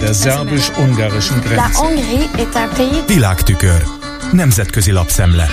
Der szerbus-ungarischen Grenze. Világtükör. Nemzetközi lapszemle.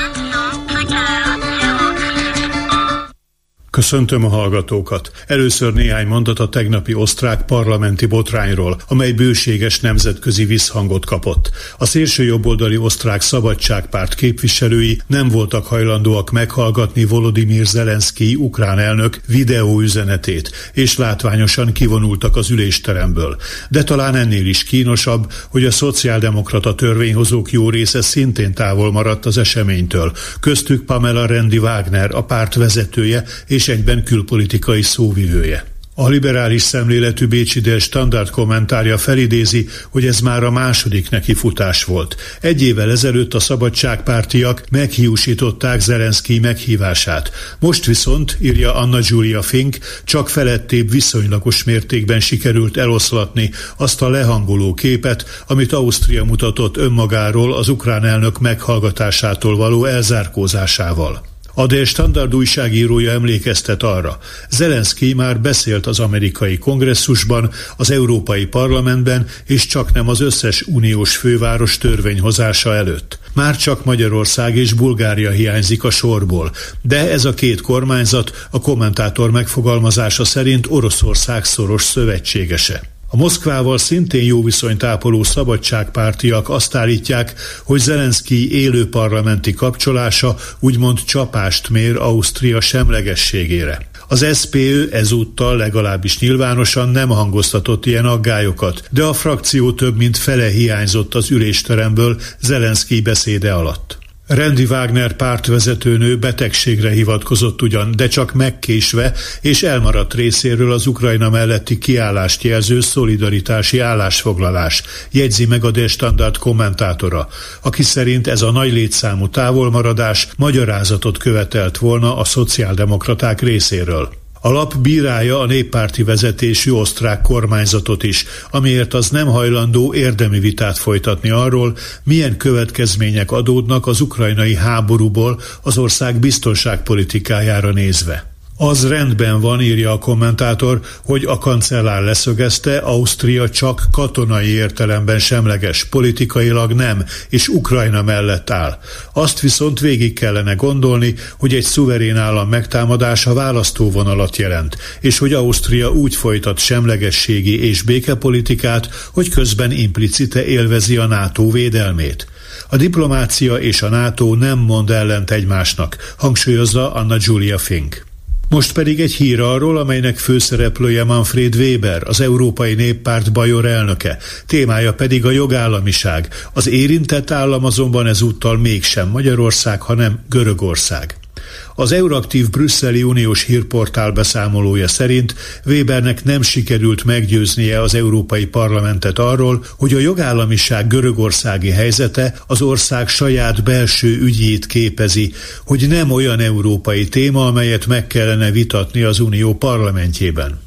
Köszöntöm a hallgatókat. Először néhány mondat a tegnapi osztrák parlamenti botrányról, amely bőséges nemzetközi visszhangot kapott. A szélső jobboldali osztrák szabadságpárt képviselői nem voltak hajlandóak meghallgatni Volodymyr Zelenszky ukrán elnök videóüzenetét, és látványosan kivonultak az ülésteremből. De talán ennél is kínosabb, hogy a szociáldemokrata törvényhozók jó része szintén távol maradt az eseménytől. Köztük Pamela Rendi Wagner, a párt vezetője, és és egyben külpolitikai szóvivője. A liberális szemléletű Bécsi Dél standard kommentárja felidézi, hogy ez már a második neki futás volt. Egy évvel ezelőtt a szabadságpártiak meghiúsították Zelenszky meghívását. Most viszont, írja Anna Julia Fink, csak felettébb viszonylagos mértékben sikerült eloszlatni azt a lehangoló képet, amit Ausztria mutatott önmagáról az ukrán elnök meghallgatásától való elzárkózásával. A Der Standard újságírója emlékeztet arra, Zelenszky már beszélt az amerikai kongresszusban, az Európai Parlamentben, és csak nem az összes uniós főváros törvényhozása előtt. Már csak Magyarország és Bulgária hiányzik a sorból, de ez a két kormányzat a kommentátor megfogalmazása szerint Oroszország szoros szövetségese. A Moszkvával szintén jó viszonyt ápoló szabadságpártiak azt állítják, hogy Zelenszky élő parlamenti kapcsolása úgymond csapást mér Ausztria semlegességére. Az SPÖ ezúttal legalábbis nyilvánosan nem hangoztatott ilyen aggályokat, de a frakció több mint fele hiányzott az ülésteremből Zelenszky beszéde alatt. Rendi Wagner pártvezetőnő betegségre hivatkozott ugyan, de csak megkésve, és elmaradt részéről az Ukrajna melletti kiállást jelző szolidaritási állásfoglalás, jegyzi meg a De Standard kommentátora, aki szerint ez a nagy létszámú távolmaradás magyarázatot követelt volna a szociáldemokraták részéről. A lap bírálja a néppárti vezetésű osztrák kormányzatot is, amiért az nem hajlandó érdemi vitát folytatni arról, milyen következmények adódnak az ukrajnai háborúból az ország biztonságpolitikájára nézve. Az rendben van, írja a kommentátor, hogy a kancellár leszögezte, Ausztria csak katonai értelemben semleges, politikailag nem, és Ukrajna mellett áll. Azt viszont végig kellene gondolni, hogy egy szuverén állam megtámadása választóvonalat jelent, és hogy Ausztria úgy folytat semlegességi és békepolitikát, hogy közben implicite élvezi a NATO védelmét. A diplomácia és a NATO nem mond ellent egymásnak, hangsúlyozza Anna Julia Fink. Most pedig egy hír arról, amelynek főszereplője Manfred Weber, az Európai Néppárt bajor elnöke, témája pedig a jogállamiság. Az érintett állam azonban ezúttal mégsem Magyarország, hanem Görögország. Az Euraktív brüsszeli uniós hírportál beszámolója szerint Webernek nem sikerült meggyőznie az Európai Parlamentet arról, hogy a jogállamiság görögországi helyzete az ország saját belső ügyét képezi, hogy nem olyan európai téma, amelyet meg kellene vitatni az unió parlamentjében.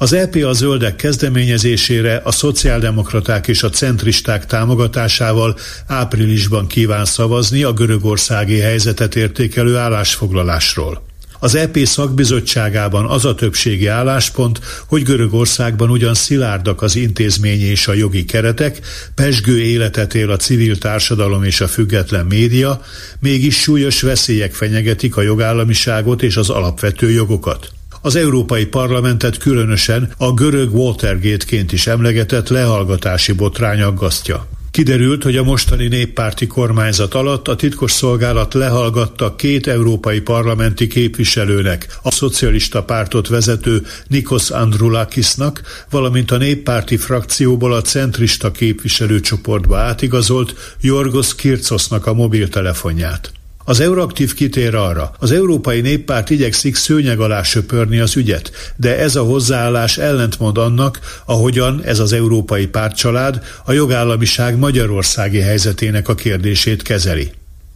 Az EP a zöldek kezdeményezésére a szociáldemokraták és a centristák támogatásával áprilisban kíván szavazni a görögországi helyzetet értékelő állásfoglalásról. Az EP szakbizottságában az a többségi álláspont, hogy Görögországban ugyan szilárdak az intézményi és a jogi keretek, pesgő életet él a civil társadalom és a független média, mégis súlyos veszélyek fenyegetik a jogállamiságot és az alapvető jogokat. Az Európai Parlamentet különösen a görög Watergate-ként is emlegetett lehallgatási botrány aggasztja. Kiderült, hogy a mostani néppárti kormányzat alatt a titkos szolgálat lehallgatta két európai parlamenti képviselőnek, a szocialista pártot vezető Nikos Andrulakisnak, valamint a néppárti frakcióból a centrista képviselőcsoportba átigazolt Jorgos Kircosnak a mobiltelefonját. Az Euraktív kitér arra, az Európai Néppárt igyekszik szőnyeg alá söpörni az ügyet, de ez a hozzáállás ellentmond annak, ahogyan ez az Európai Pártcsalád a jogállamiság magyarországi helyzetének a kérdését kezeli.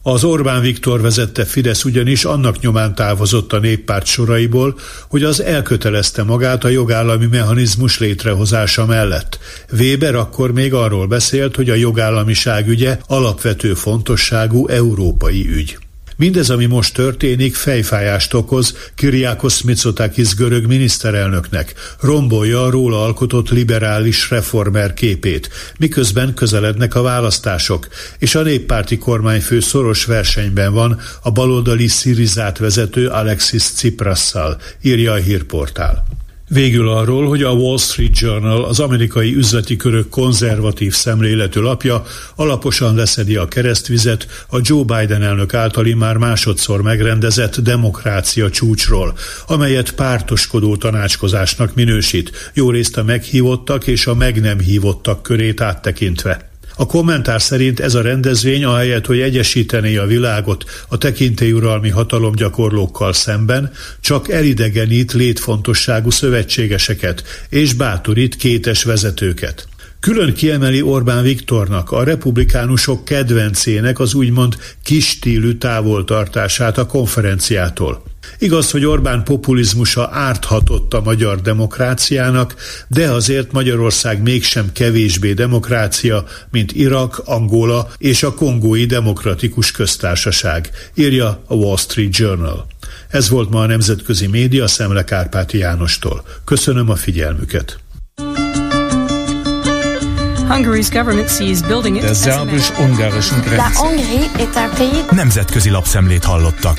Az Orbán Viktor vezette Fidesz ugyanis annak nyomán távozott a néppárt soraiból, hogy az elkötelezte magát a jogállami mechanizmus létrehozása mellett. Weber akkor még arról beszélt, hogy a jogállamiság ügye alapvető fontosságú európai ügy. Mindez, ami most történik, fejfájást okoz Kyriakos Mitsotakis görög miniszterelnöknek, rombolja a róla alkotott liberális reformer képét, miközben közelednek a választások, és a néppárti kormányfő szoros versenyben van a baloldali Szirizát vezető Alexis Tsiprasszal, írja a hírportál. Végül arról, hogy a Wall Street Journal, az amerikai üzleti körök konzervatív szemléletű lapja alaposan leszedi a keresztvizet a Joe Biden elnök általi már másodszor megrendezett demokrácia csúcsról, amelyet pártoskodó tanácskozásnak minősít, jó részt a meghívottak és a meg nem hívottak körét áttekintve. A kommentár szerint ez a rendezvény ahelyett, hogy egyesítené a világot a tekintélyuralmi hatalomgyakorlókkal szemben, csak elidegenít létfontosságú szövetségeseket és bátorít kétes vezetőket. Külön kiemeli Orbán Viktornak, a republikánusok kedvencének az úgymond kis stílű távoltartását a konferenciától. Igaz, hogy Orbán populizmusa árthatott a magyar demokráciának, de azért Magyarország mégsem kevésbé demokrácia, mint Irak, Angola és a Kongói Demokratikus Köztársaság, írja a Wall Street Journal. Ez volt ma a Nemzetközi Média Szemle Kárpáti Jánostól. Köszönöm a figyelmüket. Hungary's government sees building it. szerbus-ungarischen Grenze. Nemzetközi lapszemlét hallottak.